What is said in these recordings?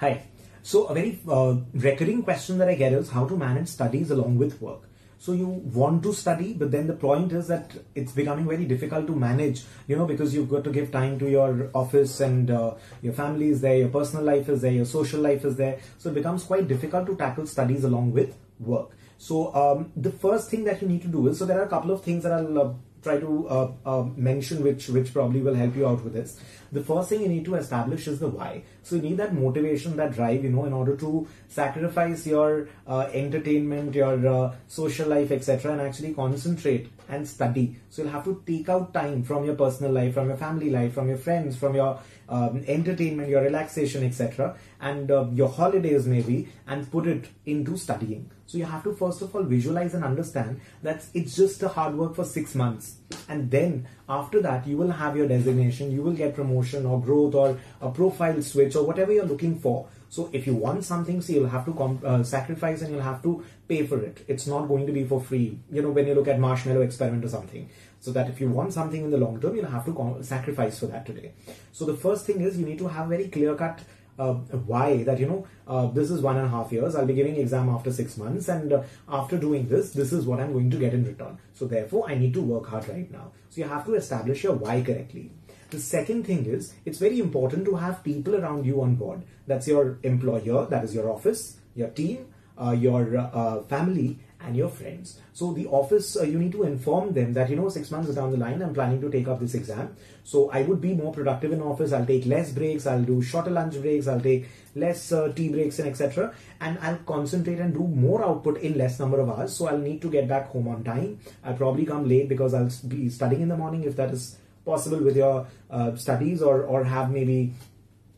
Hi. So a very uh, recurring question that I get is how to manage studies along with work. So you want to study, but then the point is that it's becoming very difficult to manage, you know, because you've got to give time to your office and uh, your family is there, your personal life is there, your social life is there. So it becomes quite difficult to tackle studies along with work. So um, the first thing that you need to do is, so there are a couple of things that I'll uh, try to uh, uh, mention which which probably will help you out with this. The first thing you need to establish is the why. So you need that motivation that drive you know in order to sacrifice your uh, entertainment your uh, social life etc and actually concentrate and study. So you'll have to take out time from your personal life from your family life from your friends from your um, entertainment your relaxation etc and uh, your holidays maybe and put it into studying so you have to first of all visualize and understand that it's just a hard work for six months. And then after that, you will have your designation, you will get promotion or growth or a profile switch or whatever you're looking for. So if you want something, so you'll have to uh, sacrifice and you'll have to pay for it. It's not going to be for free. You know, when you look at marshmallow experiment or something. So that if you want something in the long term, you'll have to sacrifice for that today. So the first thing is you need to have very clear cut uh, why that you know uh, this is one and a half years. I'll be giving exam after six months and uh, after doing this this is what i'm going to get in return. So therefore i need to work hard right now. So you have to establish your why correctly. The second thing is it's very important to have people around you on board. That's your employer that is your office your team uh, your uh, family and your friends. So the office, uh, you need to inform them that, you know, six months down the line, I'm planning to take up this exam. So I would be more productive in office. I'll take less breaks. I'll do shorter lunch breaks. I'll take less uh, tea breaks and etc. And I'll concentrate and do more output in less number of hours. So I'll need to get back home on time. I'll probably come late because I'll be studying in the morning if that is possible with your uh, studies or, or have maybe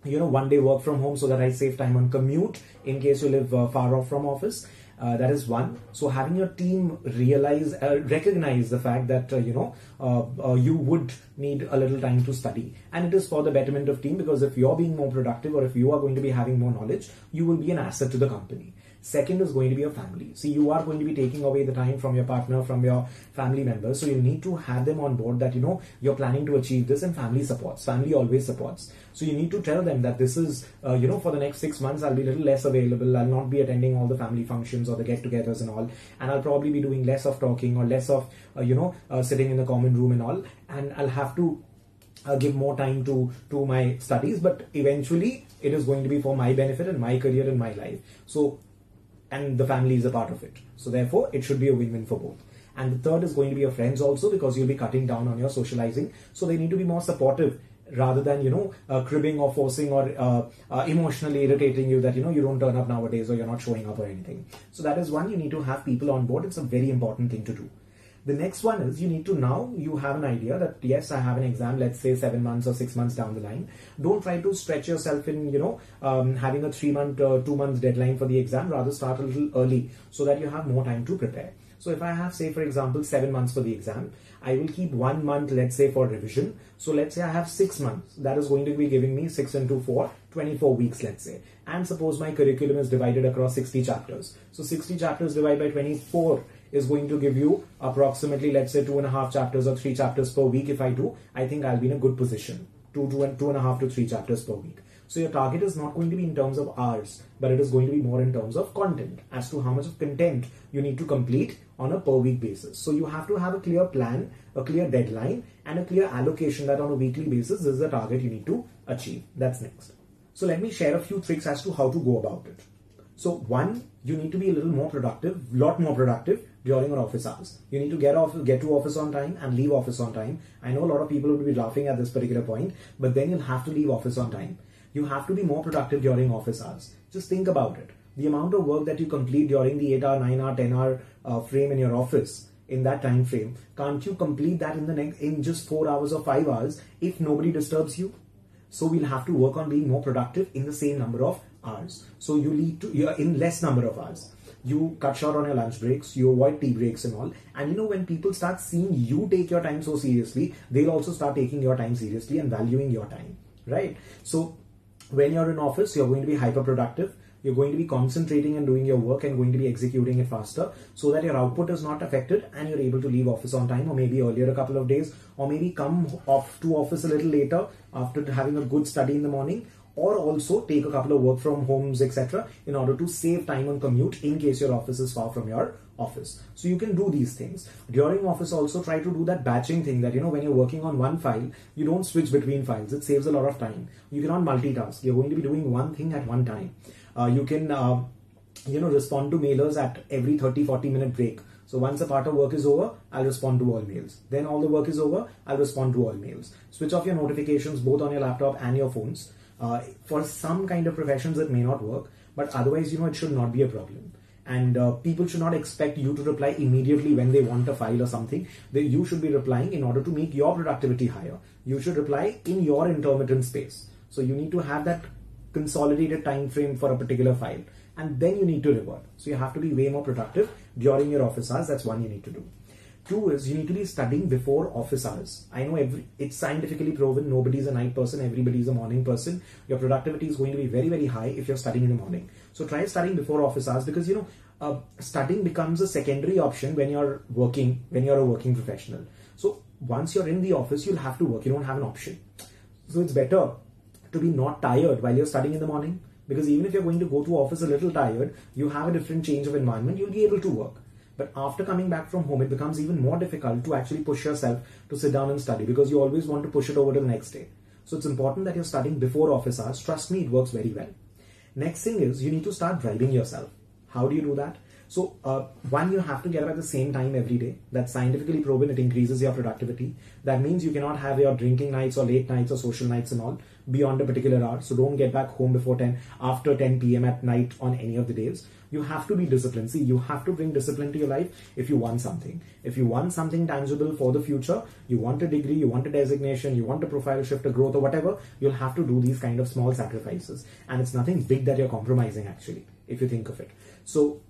you know one day work from home so that I save time on commute in case you live uh, far off from office uh, that is one. So having your team realize, uh, recognize the fact that uh, you know uh, uh, you would need a little time to study, and it is for the betterment of team because if you're being more productive or if you are going to be having more knowledge, you will be an asset to the company. Second is going to be your family. So you are going to be taking away the time from your partner, from your family members. So you need to have them on board that, you know, you're planning to achieve this and family supports. Family always supports. So you need to tell them that this is, uh, you know, for the next six months, I'll be a little less available. I'll not be attending all the family functions or the get togethers and all. And I'll probably be doing less of talking or less of, uh, you know, uh, sitting in the common room and all. And I'll have to uh, give more time to to my studies but eventually it is going to be for my benefit and my career and my life so and the family is a part of it. So therefore, it should be a win-win for both. And the third is going to be your friends also because you'll be cutting down on your socializing. So they need to be more supportive rather than you know uh, cribbing or forcing or uh, uh, emotionally irritating you that you know you don't turn up nowadays or you're not showing up or anything. So that is one you need to have people on board. It's a very important thing to do. The next one is you need to now you have an idea that yes, I have an exam, let's say seven months or six months down the line. Don't try to stretch yourself in, you know, um, having a three month, uh, two months deadline for the exam. Rather start a little early so that you have more time to prepare. So if I have, say, for example, seven months for the exam, I will keep one month, let's say, for revision. So let's say I have six months. That is going to be giving me six into four, 24 weeks, let's say. And suppose my curriculum is divided across 60 chapters. So 60 chapters divided by 24 is going to give you approximately, let's say, two and a half chapters or three chapters per week. If I do, I think I'll be in a good position. Two, two, and, two and a half to three chapters per week. So your target is not going to be in terms of hours, but it is going to be more in terms of content as to how much of content you need to complete on a per week basis. So you have to have a clear plan, a clear deadline, and a clear allocation that on a weekly basis this is the target you need to achieve. That's next. So let me share a few tricks as to how to go about it. So one, you need to be a little more productive, lot more productive during your office hours. You need to get off, get to office on time and leave office on time. I know a lot of people will be laughing at this particular point, but then you'll have to leave office on time. You have to be more productive during office hours. Just think about it. The amount of work that you complete during the 8 hour, 9 hour, 10 hour uh, frame in your office in that time frame, can't you complete that in the next in just 4 hours or 5 hours if nobody disturbs you? So we'll have to work on being more productive in the same number of hours. So you need to you're in less number of hours. You cut short on your lunch breaks, you avoid tea breaks and all. And you know when people start seeing you take your time so seriously, they'll also start taking your time seriously and valuing your time. Right? So when you're in office, you're going to be hyper productive you're going to be concentrating and doing your work and going to be executing it faster so that your output is not affected and you're able to leave office on time or maybe earlier a couple of days or maybe come off to office a little later after having a good study in the morning or also take a couple of work from homes, etc., in order to save time on commute in case your office is far from your office. So you can do these things. During office, also try to do that batching thing that, you know, when you're working on one file, you don't switch between files. It saves a lot of time. You cannot multitask. You're going to be doing one thing at one time. Uh, you can, uh, you know, respond to mailers at every 30, 40 minute break. So once a part of work is over, I'll respond to all mails. Then all the work is over, I'll respond to all mails. Switch off your notifications both on your laptop and your phones. Uh, for some kind of professions, it may not work, but otherwise, you know, it should not be a problem. And uh, people should not expect you to reply immediately when they want a file or something. That you should be replying in order to make your productivity higher. You should reply in your intermittent space. So you need to have that consolidated time frame for a particular file, and then you need to revert. So you have to be way more productive during your office hours. That's one you need to do. Two is you need to be studying before office hours. I know every, it's scientifically proven nobody's a night person, everybody's a morning person. Your productivity is going to be very, very high if you're studying in the morning. So try studying before office hours because you know uh, studying becomes a secondary option when you're working, when you're a working professional. So once you're in the office, you'll have to work. You don't have an option. So it's better to be not tired while you're studying in the morning because even if you're going to go to office a little tired, you have a different change of environment. You'll be able to work. But after coming back from home, it becomes even more difficult to actually push yourself to sit down and study because you always want to push it over to the next day. So it's important that you're studying before office hours. Trust me, it works very well. Next thing is you need to start driving yourself. How do you do that? So, uh, one, you have to get up at the same time every day. That's scientifically proven. It increases your productivity. That means you cannot have your drinking nights or late nights or social nights and all beyond a particular hour. So, don't get back home before 10, after 10 p.m. at night on any of the days. You have to be disciplined. See, you have to bring discipline to your life if you want something. If you want something tangible for the future, you want a degree, you want a designation, you want a profile shift, a growth, or whatever, you'll have to do these kind of small sacrifices. And it's nothing big that you're compromising actually, if you think of it. So,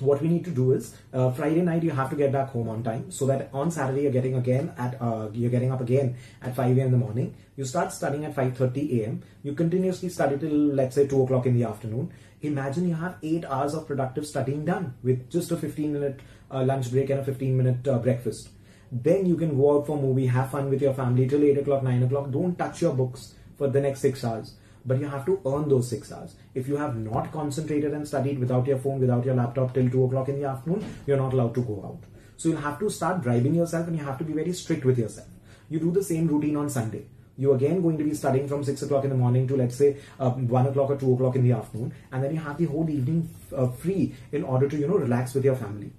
what we need to do is uh, Friday night you have to get back home on time so that on Saturday you're getting again at uh, you're getting up again at 5 a.m. in the morning. You start studying at 5:30 a.m. You continuously study till let's say 2 o'clock in the afternoon. Imagine you have eight hours of productive studying done with just a 15 minute uh, lunch break and a 15 minute uh, breakfast. Then you can go out for a movie, have fun with your family till 8 o'clock, 9 o'clock. Don't touch your books for the next six hours but you have to earn those six hours. If you have not concentrated and studied without your phone, without your laptop till two o'clock in the afternoon, you're not allowed to go out. So you'll have to start driving yourself and you have to be very strict with yourself. You do the same routine on Sunday. You're again going to be studying from 6 o'clock in the morning to let's say uh, 1 o'clock or 2 o'clock in the afternoon, and then you have the whole evening uh, free in order to, you know, relax with your family.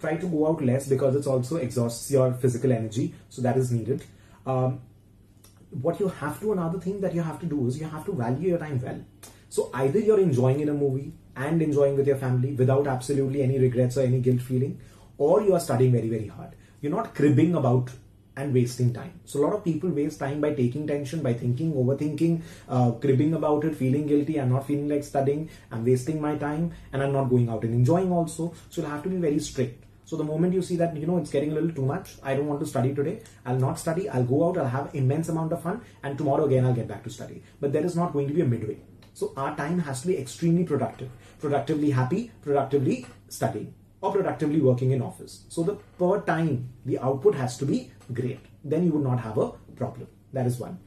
Try to go out less because it also exhausts your physical energy, so that is needed. Um, what you have to another thing that you have to do is you have to value your time well. So either you're enjoying in a movie and enjoying with your family without absolutely any regrets or any guilt feeling or you are studying very very hard. You're not cribbing about and wasting time. So a lot of people waste time by taking tension by thinking overthinking uh, cribbing about it feeling guilty i'm not feeling like studying i'm wasting my time and i'm not going out and enjoying also. So you have to be very strict so the moment you see that, you know, it's getting a little too much, I don't want to study today, I'll not study, I'll go out, I'll have immense amount of fun, and tomorrow again I'll get back to study. But there is not going to be a midway. So our time has to be extremely productive, productively happy, productively studying, or productively working in office. So the per time, the output has to be great. Then you would not have a problem. That is one.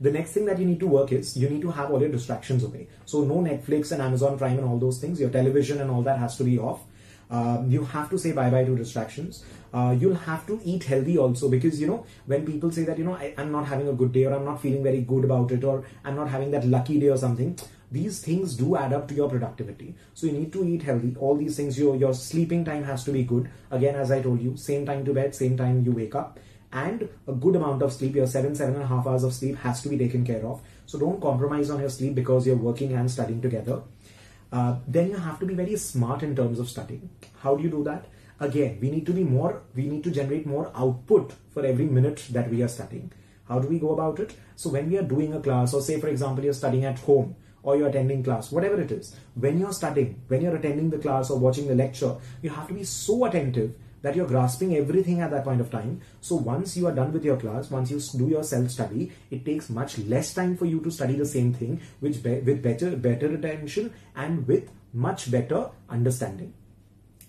The next thing that you need to work is you need to have all your distractions away. So no Netflix and Amazon Prime and all those things. Your television and all that has to be off. Um, you have to say bye bye to distractions. Uh, you'll have to eat healthy also because you know when people say that you know I, am not having a good day or I'm not feeling very good about it or I'm not having that lucky day or something. These things do add up to your productivity. So you need to eat healthy. All these things, your your sleeping time has to be good. Again, as I told you, same time to bed, same time you wake up, and a good amount of sleep. Your seven seven and a half hours of sleep has to be taken care of. So don't compromise on your sleep because you're working and studying together. Uh, then you have to be very smart in terms of studying. How do you do that? Again, we need to be more, we need to generate more output for every minute that we are studying. How do we go about it? So when we are doing a class, or say for example, you're studying at home, or you're attending class, whatever it is, when you're studying, when you're attending the class or watching the lecture, you have to be so attentive that you're grasping everything at that point of time. So once you are done with your class, once you do your self-study, it takes much less time for you to study the same thing, which be with better better attention and with much better understanding.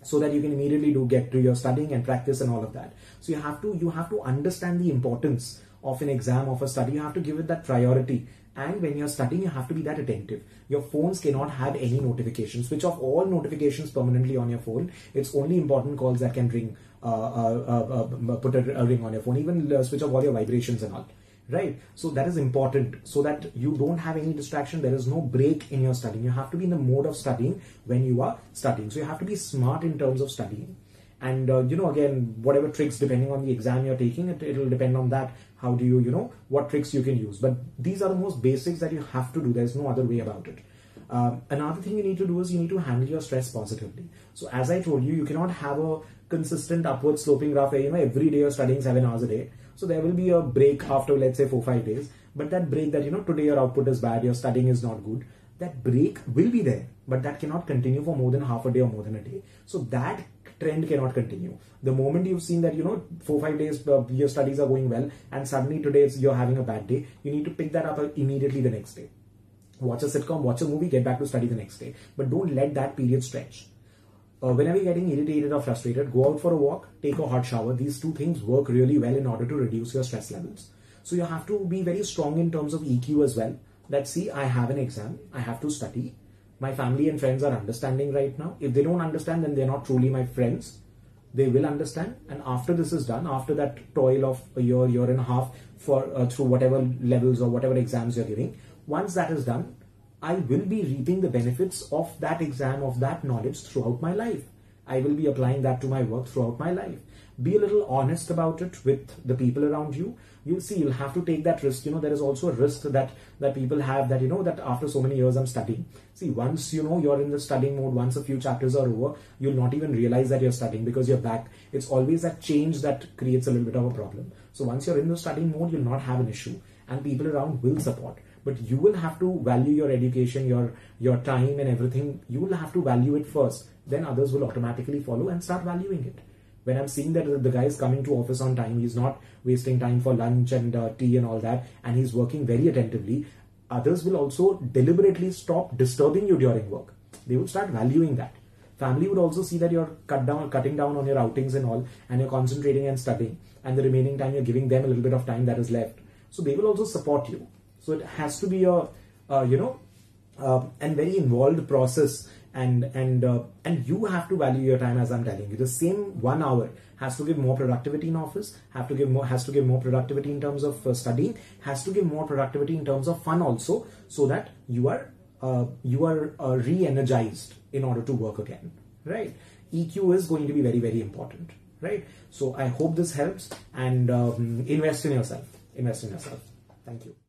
So that you can immediately do get to your studying and practice and all of that. So you have to you have to understand the importance of an exam of a study. You have to give it that priority and when you're studying you have to be that attentive. Your phones cannot have any notifications. Switch off all notifications permanently on your phone. It's only important calls that can ring uh, uh, uh, uh put a, a, ring on your phone. Even uh, switch off all your vibrations and all. Right? So that is important so that you don't have any distraction. There is no break in your studying. You have to be in the mode of studying when you are studying. So you have to be smart in terms of studying. And uh, you know again whatever tricks depending on the exam you're taking it will depend on that how do you you know what tricks you can use but these are the most basics that you have to do there's no other way about it um, another thing you need to do is you need to handle your stress positively so as i told you you cannot have a consistent upward sloping graph where you know every day you're studying seven hours a day so there will be a break after let's say four five days. But that break that you know today your output is bad, your studying is not good. That break will be there, but that cannot continue for more than half a day or more than a day. So that trend cannot continue. The moment you've seen that you know four five days uh, your studies are going well, and suddenly today you're having a bad day, you need to pick that up immediately the next day. Watch a sitcom, watch a movie, get back to study the next day. But don't let that period stretch uh, whenever you're getting irritated or frustrated, go out for a walk, take a hot shower. These two things work really well in order to reduce your stress levels. So you have to be very strong in terms of EQ as well. That see, I have an exam, I have to study. My family and friends are understanding right now. If they don't understand, then they're not truly my friends. They will understand, and after this is done, after that toil of a year, year and a half for uh, through whatever levels or whatever exams you're giving, once that is done, I will be reaping the benefits of that exam, of that knowledge throughout my life. I will be applying that to my work throughout my life. Be a little honest about it with the people around you. You'll see you'll have to take that risk. You know, there is also a risk that that people have that, you know, that after so many years I'm studying. See, once you know you're in the studying mode, once a few chapters are over, you'll not even realize that you're studying because you're back. It's always that change that creates a little bit of a problem. So once you're in the studying mode, you'll not have an issue and people around will support but you will have to value your education your your time and everything you will have to value it first then others will automatically follow and start valuing it when i'm seeing that the guy is coming to office on time he's not wasting time for lunch and uh, tea and all that and he's working very attentively others will also deliberately stop disturbing you during work. They will start valuing that. Family would also see that you're cut down cutting down on your outings and all and you're concentrating and studying and the remaining time you're giving them a little bit of time that is left. So they will also support you. So it has to be a, uh, you know, uh, and very involved process and and uh, and you have to value your time as i'm telling you. The same one hour has to give more productivity in office have to give more has to give more productivity in terms of uh, studying has to give more productivity in terms of fun also so that you are uh, you are uh, re-energized in order to work again right? Eq is going to be very very important right? So i hope this helps and um, invest in yourself. Invest in yourself. Thank you